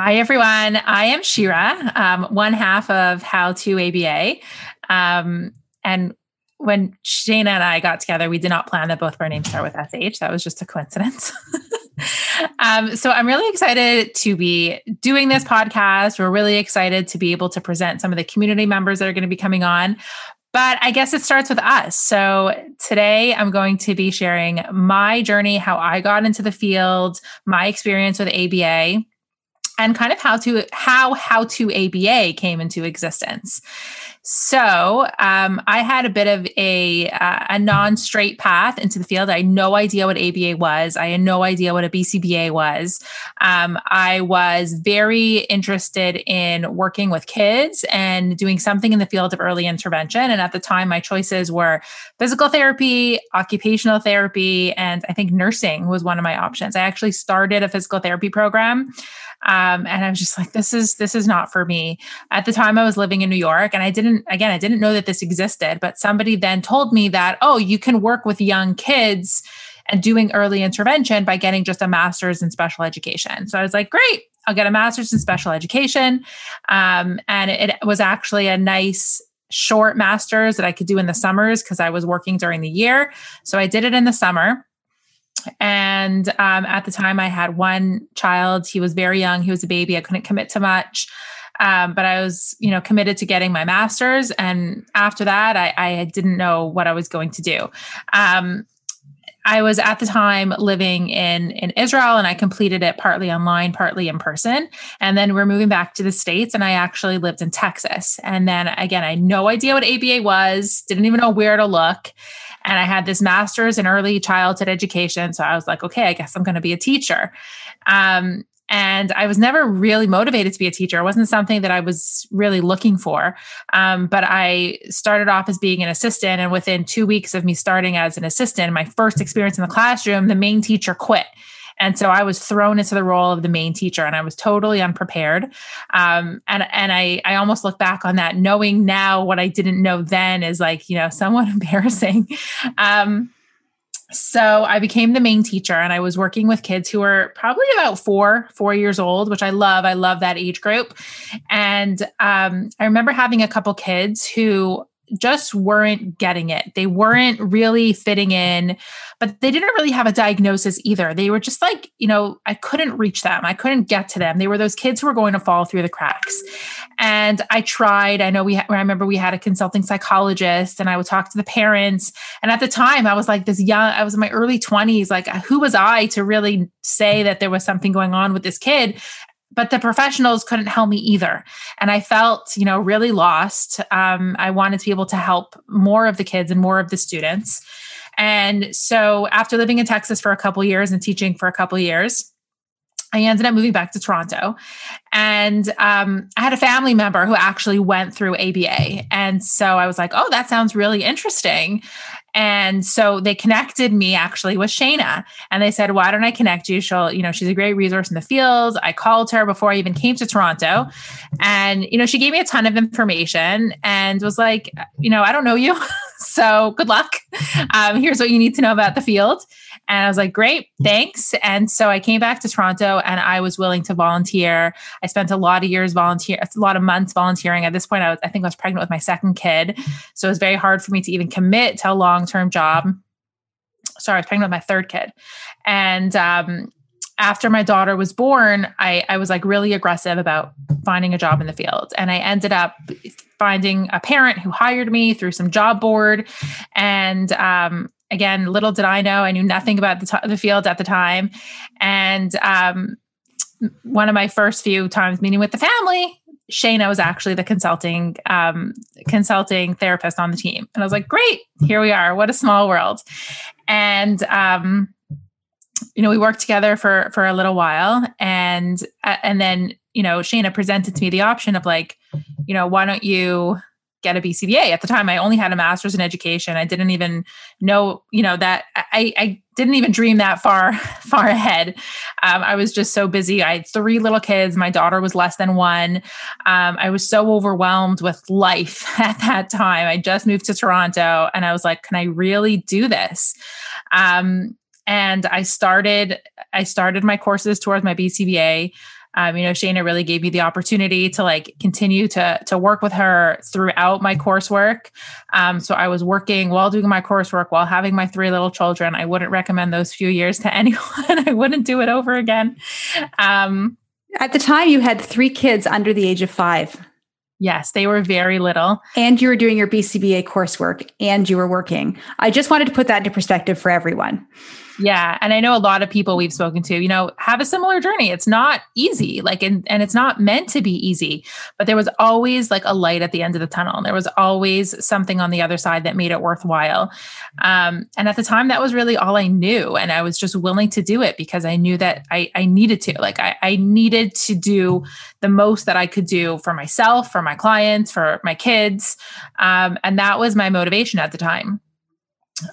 Hi, everyone. I am Shira, um, one half of How to ABA. Um, and when Shayna and I got together, we did not plan that both of our names start with SH. That was just a coincidence. um, so I'm really excited to be doing this podcast. We're really excited to be able to present some of the community members that are going to be coming on. But I guess it starts with us. So today I'm going to be sharing my journey, how I got into the field, my experience with ABA and kind of how to how how to ABA came into existence. So um, I had a bit of a uh, a non straight path into the field. I had no idea what ABA was. I had no idea what a BCBA was. Um, I was very interested in working with kids and doing something in the field of early intervention. And at the time, my choices were physical therapy, occupational therapy, and I think nursing was one of my options. I actually started a physical therapy program. Um, and I was just like, this is this is not for me. At the time, I was living in New York, and I didn't again, I didn't know that this existed. But somebody then told me that, oh, you can work with young kids and doing early intervention by getting just a master's in special education. So I was like, great, I'll get a master's in special education. Um, and it, it was actually a nice short master's that I could do in the summers because I was working during the year. So I did it in the summer. And um, at the time, I had one child. He was very young. He was a baby. I couldn't commit to much. Um, but I was, you know, committed to getting my master's. And after that, I, I didn't know what I was going to do. Um, I was at the time living in in Israel and I completed it partly online, partly in person. And then we're moving back to the States and I actually lived in Texas. And then again, I had no idea what ABA was, didn't even know where to look. And I had this master's in early childhood education. So I was like, okay, I guess I'm going to be a teacher. Um, and I was never really motivated to be a teacher. It wasn't something that I was really looking for. Um, but I started off as being an assistant. And within two weeks of me starting as an assistant, my first experience in the classroom, the main teacher quit. And so I was thrown into the role of the main teacher and I was totally unprepared. Um, and, and I, I almost look back on that knowing now what I didn't know then is like, you know, somewhat embarrassing. Um, so I became the main teacher and I was working with kids who were probably about four, four years old, which I love. I love that age group. And um, I remember having a couple kids who just weren't getting it. They weren't really fitting in, but they didn't really have a diagnosis either. They were just like, you know, I couldn't reach them. I couldn't get to them. They were those kids who were going to fall through the cracks. And I tried. I know we, ha- I remember we had a consulting psychologist and I would talk to the parents. And at the time, I was like this young, I was in my early 20s. Like, who was I to really say that there was something going on with this kid? but the professionals couldn't help me either and i felt you know really lost um, i wanted to be able to help more of the kids and more of the students and so after living in texas for a couple years and teaching for a couple years I ended up moving back to Toronto. And um, I had a family member who actually went through ABA. And so I was like, oh, that sounds really interesting. And so they connected me actually with Shayna and they said, why don't I connect you? She'll, you know, she's a great resource in the field. I called her before I even came to Toronto and, you know, she gave me a ton of information and was like, you know, I don't know you. so good luck. Um, here's what you need to know about the field. And I was like, great, thanks. And so I came back to Toronto and I was willing to volunteer. I spent a lot of years volunteer, a lot of months volunteering. At this point, I was, I think I was pregnant with my second kid. So it was very hard for me to even commit to a long term job. Sorry, I was pregnant with my third kid. And um, after my daughter was born, I, I was like really aggressive about finding a job in the field. And I ended up finding a parent who hired me through some job board. And um, again, little did I know, I knew nothing about the, t- the field at the time. And um, one of my first few times meeting with the family, Shayna was actually the consulting um, consulting therapist on the team, and I was like, "Great, here we are. What a small world!" And um, you know, we worked together for for a little while, and uh, and then you know, Shayna presented to me the option of like, you know, why don't you get a BCBA. At the time, I only had a master's in education. I didn't even know, you know, that I, I didn't even dream that far, far ahead. Um, I was just so busy. I had three little kids. My daughter was less than one. Um, I was so overwhelmed with life at that time. I just moved to Toronto and I was like, can I really do this? Um, and I started, I started my courses towards my BCBA. Um, you know, Shayna really gave me the opportunity to like continue to to work with her throughout my coursework. Um, so I was working while doing my coursework while having my three little children. I wouldn't recommend those few years to anyone. I wouldn't do it over again. Um, At the time, you had three kids under the age of five. Yes, they were very little. And you were doing your BCBA coursework and you were working. I just wanted to put that into perspective for everyone. Yeah. And I know a lot of people we've spoken to, you know, have a similar journey. It's not easy, like, and, and it's not meant to be easy, but there was always like a light at the end of the tunnel. And there was always something on the other side that made it worthwhile. Um, and at the time, that was really all I knew. And I was just willing to do it because I knew that I, I needed to. Like, I, I needed to do the most that I could do for myself, for my clients, for my kids. Um, and that was my motivation at the time.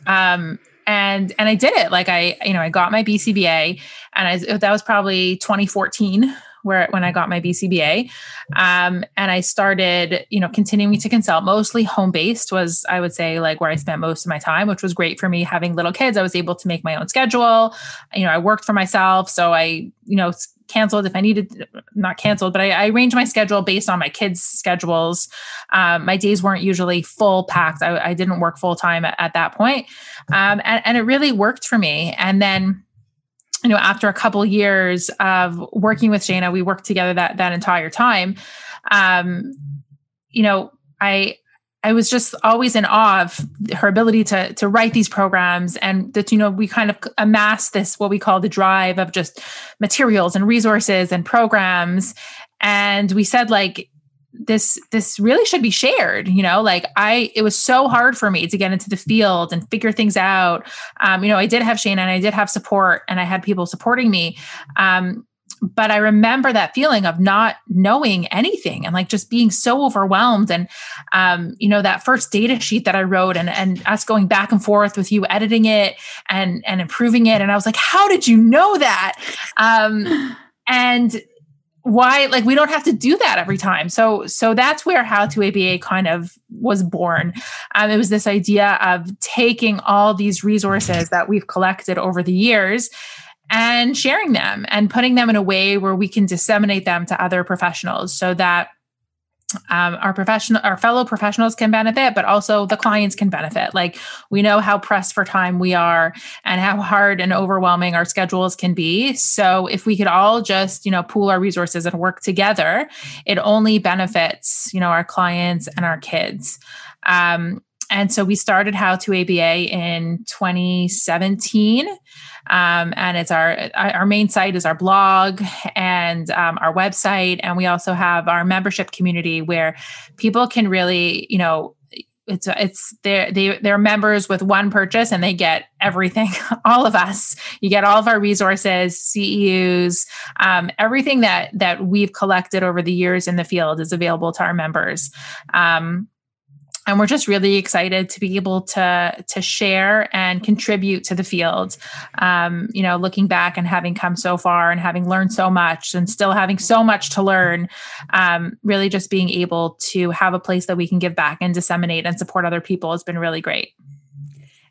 Um, and and I did it. Like I, you know, I got my BCBA, and I that was probably 2014 where when I got my BCBA, um, and I started, you know, continuing to consult. Mostly home based was, I would say, like where I spent most of my time, which was great for me. Having little kids, I was able to make my own schedule. You know, I worked for myself, so I, you know, canceled if I needed, not canceled, but I, I arranged my schedule based on my kids' schedules. Um, my days weren't usually full packed. I, I didn't work full time at, at, that point. Um, and, and it really worked for me. And then, you know, after a couple years of working with Shayna, we worked together that that entire time. Um, you know, I I was just always in awe of her ability to to write these programs and that you know we kind of amassed this what we call the drive of just materials and resources and programs and we said like this this really should be shared you know like i it was so hard for me to get into the field and figure things out um, you know i did have shane and i did have support and i had people supporting me um, but I remember that feeling of not knowing anything and like just being so overwhelmed. And, um, you know, that first data sheet that I wrote and, and us going back and forth with you editing it and, and improving it. And I was like, how did you know that? Um, and why, like, we don't have to do that every time. So, so that's where how to ABA kind of was born. Um, it was this idea of taking all these resources that we've collected over the years and sharing them and putting them in a way where we can disseminate them to other professionals so that um, our professional our fellow professionals can benefit but also the clients can benefit. Like we know how pressed for time we are and how hard and overwhelming our schedules can be. So if we could all just you know pool our resources and work together it only benefits you know our clients and our kids. Um, and so we started how to aba in 2017 um, and it's our our main site is our blog and um, our website, and we also have our membership community where people can really, you know, it's it's they're they, they're members with one purchase and they get everything all of us. You get all of our resources ceus um, everything that that we've collected over the years in the field is available to our members. Um, and we're just really excited to be able to to share and contribute to the field. Um, you know looking back and having come so far and having learned so much and still having so much to learn um, really just being able to have a place that we can give back and disseminate and support other people has been really great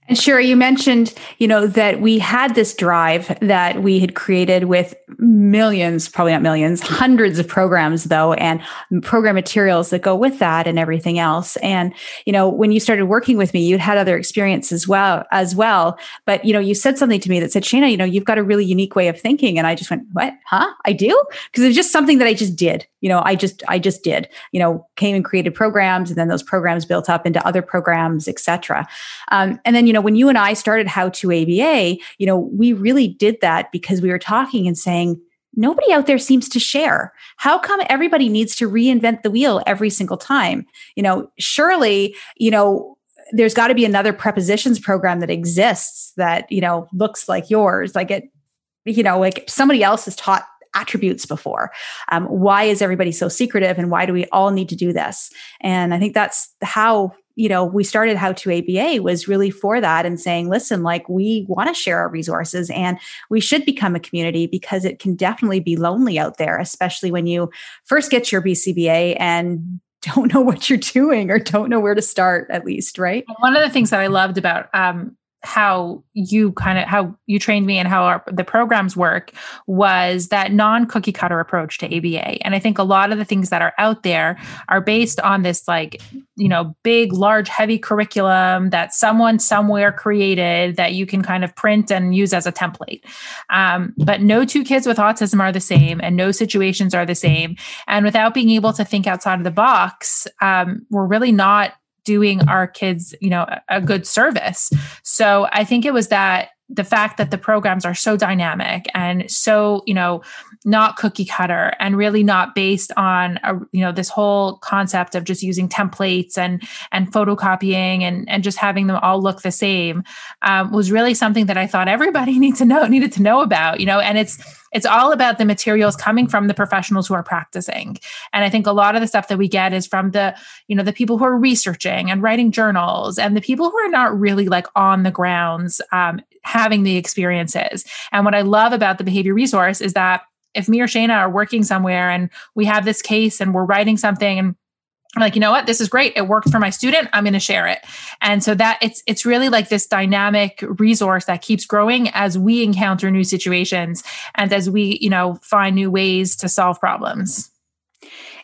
and sure, you mentioned, you know, that we had this drive that we had created with millions, probably not millions, hundreds of programs though, and program materials that go with that and everything else. And, you know, when you started working with me, you'd had other experience as well, as well. But, you know, you said something to me that said, Shayna, you know, you've got a really unique way of thinking. And I just went, what? Huh? I do? Because it was just something that I just did. You know, I just, I just did, you know, came and created programs and then those programs built up into other programs, etc. Um, and then, you know, when you and I started How to ABA, you know, we really did that because we were talking and saying, nobody out there seems to share. How come everybody needs to reinvent the wheel every single time? You know, surely, you know, there's got to be another prepositions program that exists that, you know, looks like yours. Like it, you know, like somebody else has taught attributes before. Um, why is everybody so secretive and why do we all need to do this? And I think that's how you know we started how to aba was really for that and saying listen like we want to share our resources and we should become a community because it can definitely be lonely out there especially when you first get your bcba and don't know what you're doing or don't know where to start at least right? One of the things that i loved about um, how you kind of how you trained me and how our, the programs work was that non cookie cutter approach to ABA. And I think a lot of the things that are out there are based on this like, you know, big, large, heavy curriculum that someone somewhere created that you can kind of print and use as a template. Um, but no two kids with autism are the same and no situations are the same. And without being able to think outside of the box, um, we're really not doing our kids, you know, a good service. So I think it was that the fact that the programs are so dynamic and so you know not cookie cutter and really not based on a, you know this whole concept of just using templates and and photocopying and and just having them all look the same um, was really something that i thought everybody need to know needed to know about you know and it's it's all about the materials coming from the professionals who are practicing and i think a lot of the stuff that we get is from the you know the people who are researching and writing journals and the people who are not really like on the grounds um, having the experiences. And what I love about the behavior resource is that if me or Shayna are working somewhere and we have this case and we're writing something and I'm like, you know what? This is great. It worked for my student. I'm going to share it. And so that it's it's really like this dynamic resource that keeps growing as we encounter new situations and as we, you know, find new ways to solve problems.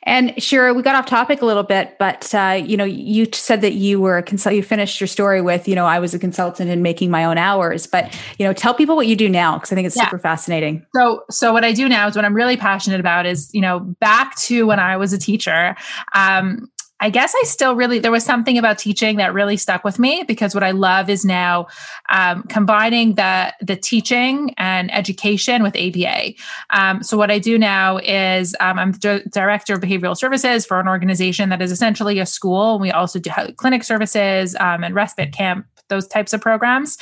And sure, we got off topic a little bit, but uh, you know, you said that you were a consult. You finished your story with, you know, I was a consultant in making my own hours. But you know, tell people what you do now because I think it's yeah. super fascinating. So, so what I do now is what I'm really passionate about is, you know, back to when I was a teacher. Um, I guess I still really, there was something about teaching that really stuck with me because what I love is now um, combining the, the teaching and education with ABA. Um, so what I do now is um, I'm director of behavioral services for an organization that is essentially a school. We also do clinic services um, and respite camp those types of programs.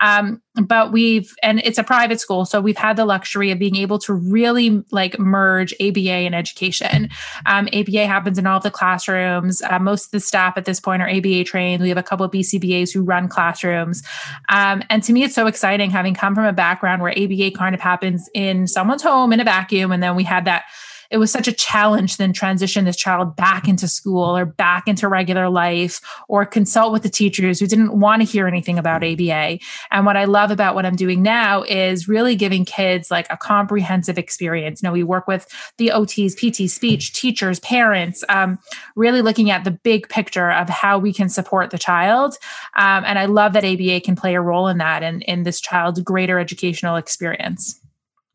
Um, but we've, and it's a private school. So we've had the luxury of being able to really like merge ABA and education. Um, ABA happens in all of the classrooms. Uh, most of the staff at this point are ABA trained. We have a couple of BCBAs who run classrooms. Um, and to me, it's so exciting having come from a background where ABA kind of happens in someone's home in a vacuum. And then we had that it was such a challenge then transition this child back into school or back into regular life or consult with the teachers who didn't want to hear anything about ABA. And what I love about what I'm doing now is really giving kids like a comprehensive experience. You know, we work with the OTs, PT, speech, teachers, parents, um, really looking at the big picture of how we can support the child. Um, and I love that ABA can play a role in that and in this child's greater educational experience.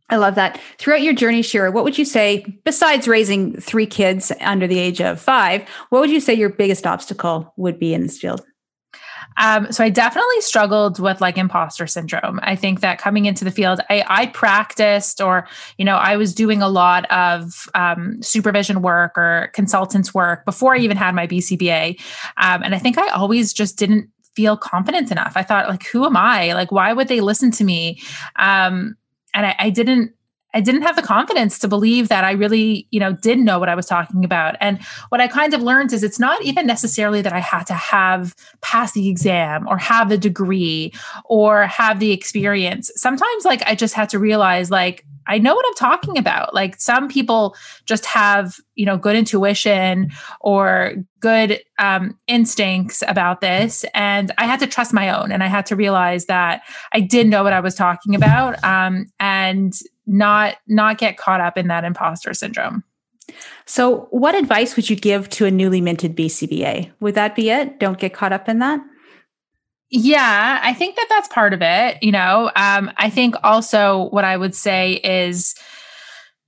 I love that. Throughout your journey, Shira, what would you say, besides raising three kids under the age of five, what would you say your biggest obstacle would be in this field? Um, so I definitely struggled with like imposter syndrome. I think that coming into the field, I, I practiced or, you know, I was doing a lot of um, supervision work or consultants work before I even had my BCBA. Um, and I think I always just didn't feel confident enough. I thought like, who am I? Like, why would they listen to me? Um, and I, I didn't I didn't have the confidence to believe that I really, you know, did know what I was talking about. And what I kind of learned is it's not even necessarily that I had to have pass the exam or have the degree or have the experience. Sometimes like I just had to realize like I know what I'm talking about. Like some people just have, you know, good intuition or good um, instincts about this. And I had to trust my own. And I had to realize that I did know what I was talking about um, and not not get caught up in that imposter syndrome. So, what advice would you give to a newly minted BCBA? Would that be it? Don't get caught up in that? Yeah, I think that that's part of it. You know, um, I think also what I would say is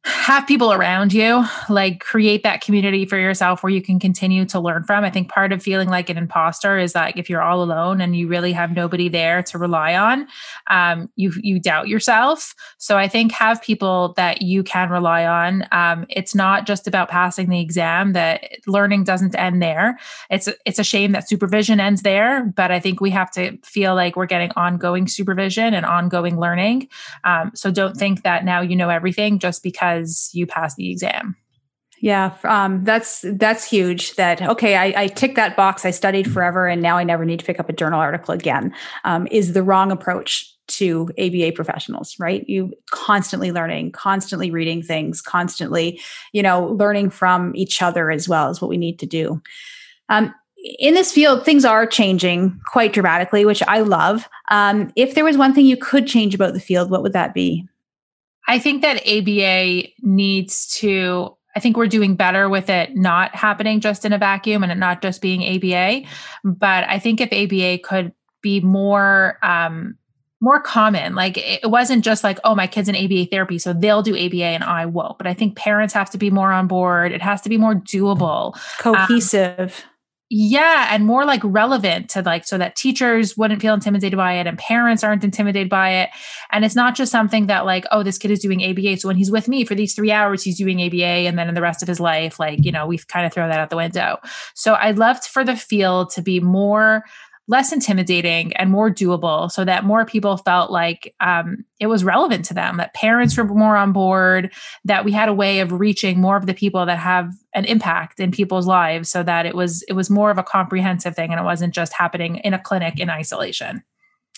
have people around you like create that community for yourself where you can continue to learn from. I think part of feeling like an imposter is that if you're all alone and you really have nobody there to rely on um, you you doubt yourself. So i think have people that you can rely on. Um, it's not just about passing the exam that learning doesn't end there. It's it's a shame that supervision ends there but i think we have to feel like we're getting ongoing supervision and ongoing learning. Um, so don't think that now you know everything just because because you pass the exam. Yeah, um, that's that's huge. That okay, I, I tick that box. I studied forever, and now I never need to pick up a journal article again. Um, is the wrong approach to ABA professionals, right? You constantly learning, constantly reading things, constantly, you know, learning from each other as well is what we need to do. Um, in this field, things are changing quite dramatically, which I love. Um, if there was one thing you could change about the field, what would that be? I think that ABA needs to I think we're doing better with it not happening just in a vacuum and it not just being ABA. But I think if ABA could be more um, more common, like it wasn't just like, oh, my kid's in ABA therapy, so they'll do ABA and I won't. But I think parents have to be more on board. It has to be more doable, cohesive. Um, yeah and more like relevant to like so that teachers wouldn't feel intimidated by it and parents aren't intimidated by it. And it's not just something that like oh this kid is doing aba so when he's with me for these three hours he's doing aba and then in the rest of his life like you know we've kind of throw that out the window. So i'd love for the field to be more less intimidating and more doable so that more people felt like um, it was relevant to them, that parents were more on board, that we had a way of reaching more of the people that have an impact in people's lives so that it was it was more of a comprehensive thing and it wasn't just happening in a clinic in isolation.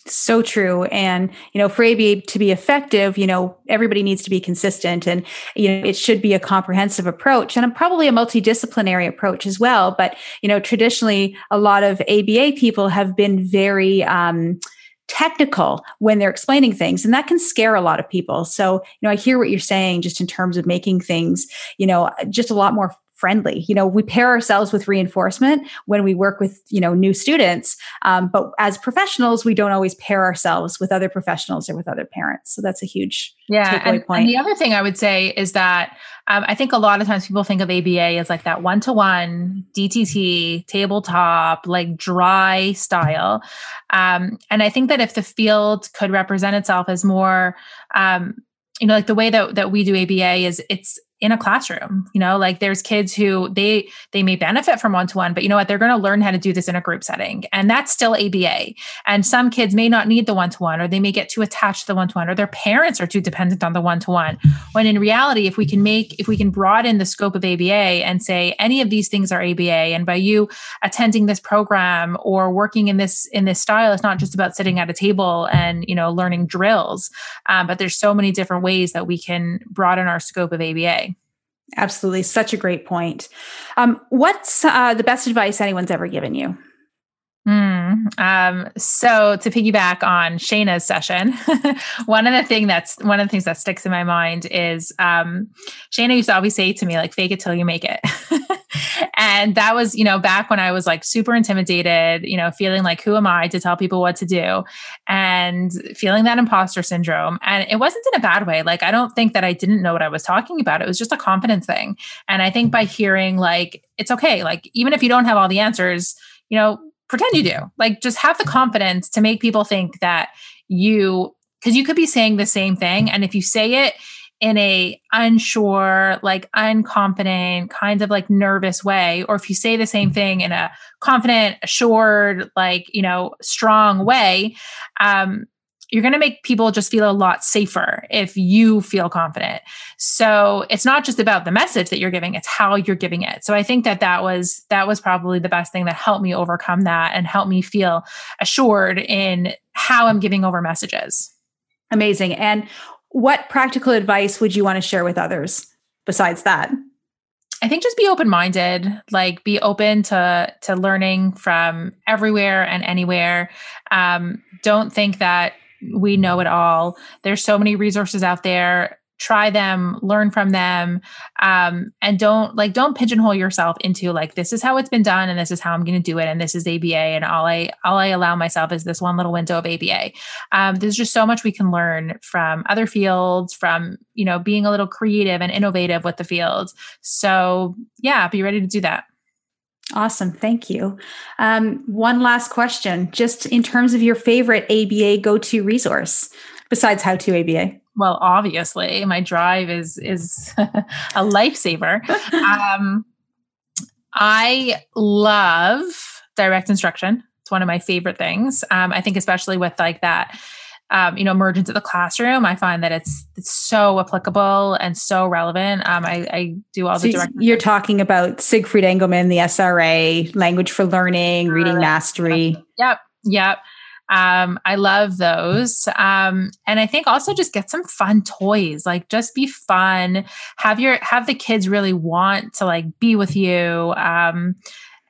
So true. And, you know, for ABA to be effective, you know, everybody needs to be consistent and, you know, it should be a comprehensive approach and probably a multidisciplinary approach as well. But, you know, traditionally, a lot of ABA people have been very, um, technical when they're explaining things and that can scare a lot of people so you know i hear what you're saying just in terms of making things you know just a lot more friendly. You know we pair ourselves with reinforcement when we work with you know new students um, but as professionals we don't always pair ourselves with other professionals or with other parents. So that's a huge yeah and, and, the other thing i would say is that um, i think a lot of times people think of aba as like that one-to-one dtt tabletop like dry style. Um, and i think that if the field could represent itself as more um, you know like the way that, that we do aba is it's in a classroom you know like there's kids who they they may benefit from one-to-one but you know what? They're going to learn how to do this in a group setting and that's still aba and some kids may not need the one-to-one or they may get too attached to the one-to-one or their parents are too dependent on the one-to-one when in reality if we can make if we can broaden the scope of aba and say any of these things are aba and by you attending this program or working in this in this style it's not just about sitting at a table and you know learning drills um, but there's so many different ways that we can broaden our scope of aba Absolutely. Such a great point. Um, what's uh, the best advice anyone's ever given you? Mm, um, so to piggyback on Shayna's session, one of the thing that's one of the things that sticks in my mind is um, Shayna used to always say to me like, "Fake it till you make it," and that was you know back when I was like super intimidated, you know, feeling like who am I to tell people what to do, and feeling that imposter syndrome. And it wasn't in a bad way. Like I don't think that I didn't know what I was talking about. It was just a confidence thing. And I think by hearing like it's okay, like even if you don't have all the answers, you know pretend you do. Like just have the confidence to make people think that you because you could be saying the same thing and if you say it in a unsure like unconfident kind of like nervous way or if you say the same thing in a confident assured like you know strong way um you're going to make people just feel a lot safer if you feel confident. So it's not just about the message that you're giving, it's how you're giving it. So I think that that was that was probably the best thing that helped me overcome that and help me feel assured in how I'm giving over messages. Amazing. And what practical advice would you want to share with others besides that? I think just be open-minded, like be open to to learning from everywhere and anywhere. Um, don't think that we know it all. There's so many resources out there. Try them learn from them. Um, and don't like don't pigeonhole yourself into like this is how it's been done and this is how i'm going to do it and this is aba and all i all i allow myself is this one little window of aba um, there's just so much we can learn from other fields from you know being a little creative and innovative with the fields so yeah be ready to do that Awesome. Thank you. Um, one last question, just in terms of your favorite ABA go to resource besides How to ABA well obviously my drive is is a lifesaver um i love direct instruction it's one of my favorite things um i think especially with like that um, you know, merge into the classroom. I find that it's it's so applicable and so relevant. Um, I, I do all so the direct. You're talking about Siegfried Engelmann, the SRA, language for learning, reading mastery. Yep, yep. Um, I love those. Um, and I think also just get some fun toys, like just be fun, have your, have the kids really want to like be with you. Um,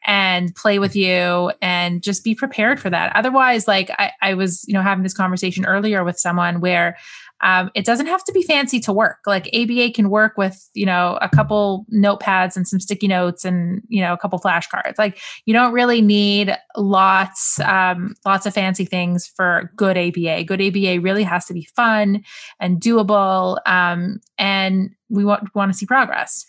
and play with you and just be prepared for that. Otherwise, like I, I was, you know, having this conversation earlier with someone where um, it doesn't have to be fancy to work. Like ABA can work with, you know, a couple notepads and some sticky notes and, you know, a couple flashcards. Like you don't really need lots, um, lots of fancy things for good ABA. Good ABA really has to be fun and doable. Um, and we want, want to see progress.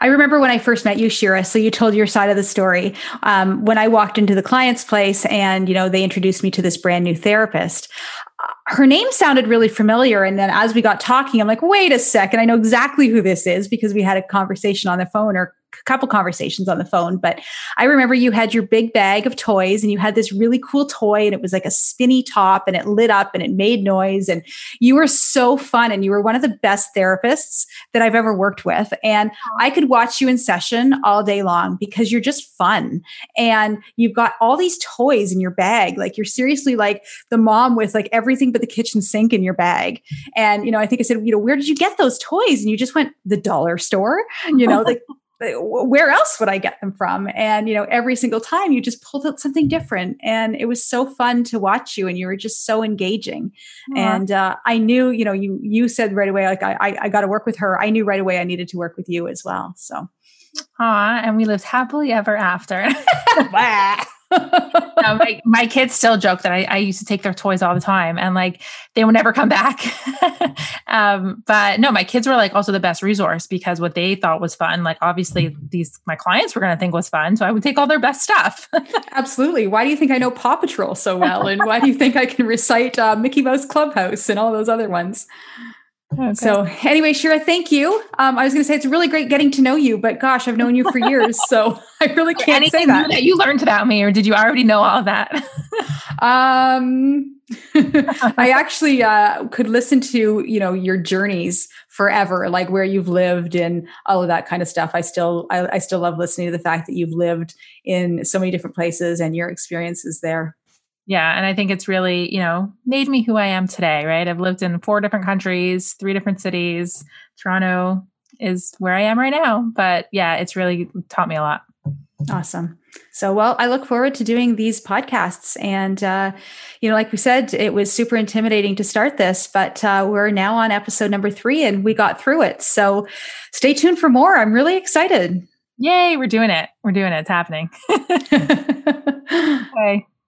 I remember when I first met you, Shira. So you told your side of the story. Um, when I walked into the client's place and, you know, they introduced me to this brand new therapist, her name sounded really familiar. And then as we got talking, I'm like, wait a second, I know exactly who this is because we had a conversation on the phone or couple conversations on the phone. But I remember you had your big bag of toys and you had this really cool toy and it was like a spinny top and it lit up and it made noise. And you were so fun and you were one of the best therapists that I've ever worked with. And I could watch you in session all day long because you're just fun. And you've got all these toys in your bag. Like you're seriously like the mom with like everything but the kitchen sink in your bag. And, you know, I think I said, you know, where did you get those toys? And you just went, the dollar store, you know, like where else would I get them from? And, you know, every single time you just pulled out something different. And it was so fun to watch you and you were just so engaging. And uh, I knew, you know, you, you said right away, like, I, I, I got to work with her. I knew right away I needed to work with you as well. So. Aw, and we lived happily ever after. no, my, my kids still joke that I, I, used to take their toys all the time and like they would never come back. um, but no, my kids were like also the best resource because what they thought was fun, like obviously these my clients were going to think was fun. So I would take all their best stuff. Absolutely. Why do you think I know Paw Patrol so well? And why do you think I can recite uh, Mickey Mouse Clubhouse and all those other ones? Okay. So anyway, Shira, thank you. Um, I was going to say it's really great getting to know you, but gosh, I've known you for years, so I really can't Anything say that. that you learned about me, or did you already know all of that? um, I actually uh, could listen to you know your journeys forever, like where you've lived and all of that kind of stuff. I still I, I still love listening to the fact that you've lived in so many different places and your experiences there. Yeah. And I think it's really, you know, made me who I am today, right? I've lived in four different countries, three different cities. Toronto is where I am right now. But yeah, it's really taught me a lot. Awesome. So, well, I look forward to doing these podcasts. And, uh, you know, like we said, it was super intimidating to start this, but uh, we're now on episode number three and we got through it. So stay tuned for more. I'm really excited. Yay, we're doing it. We're doing it. It's happening. okay.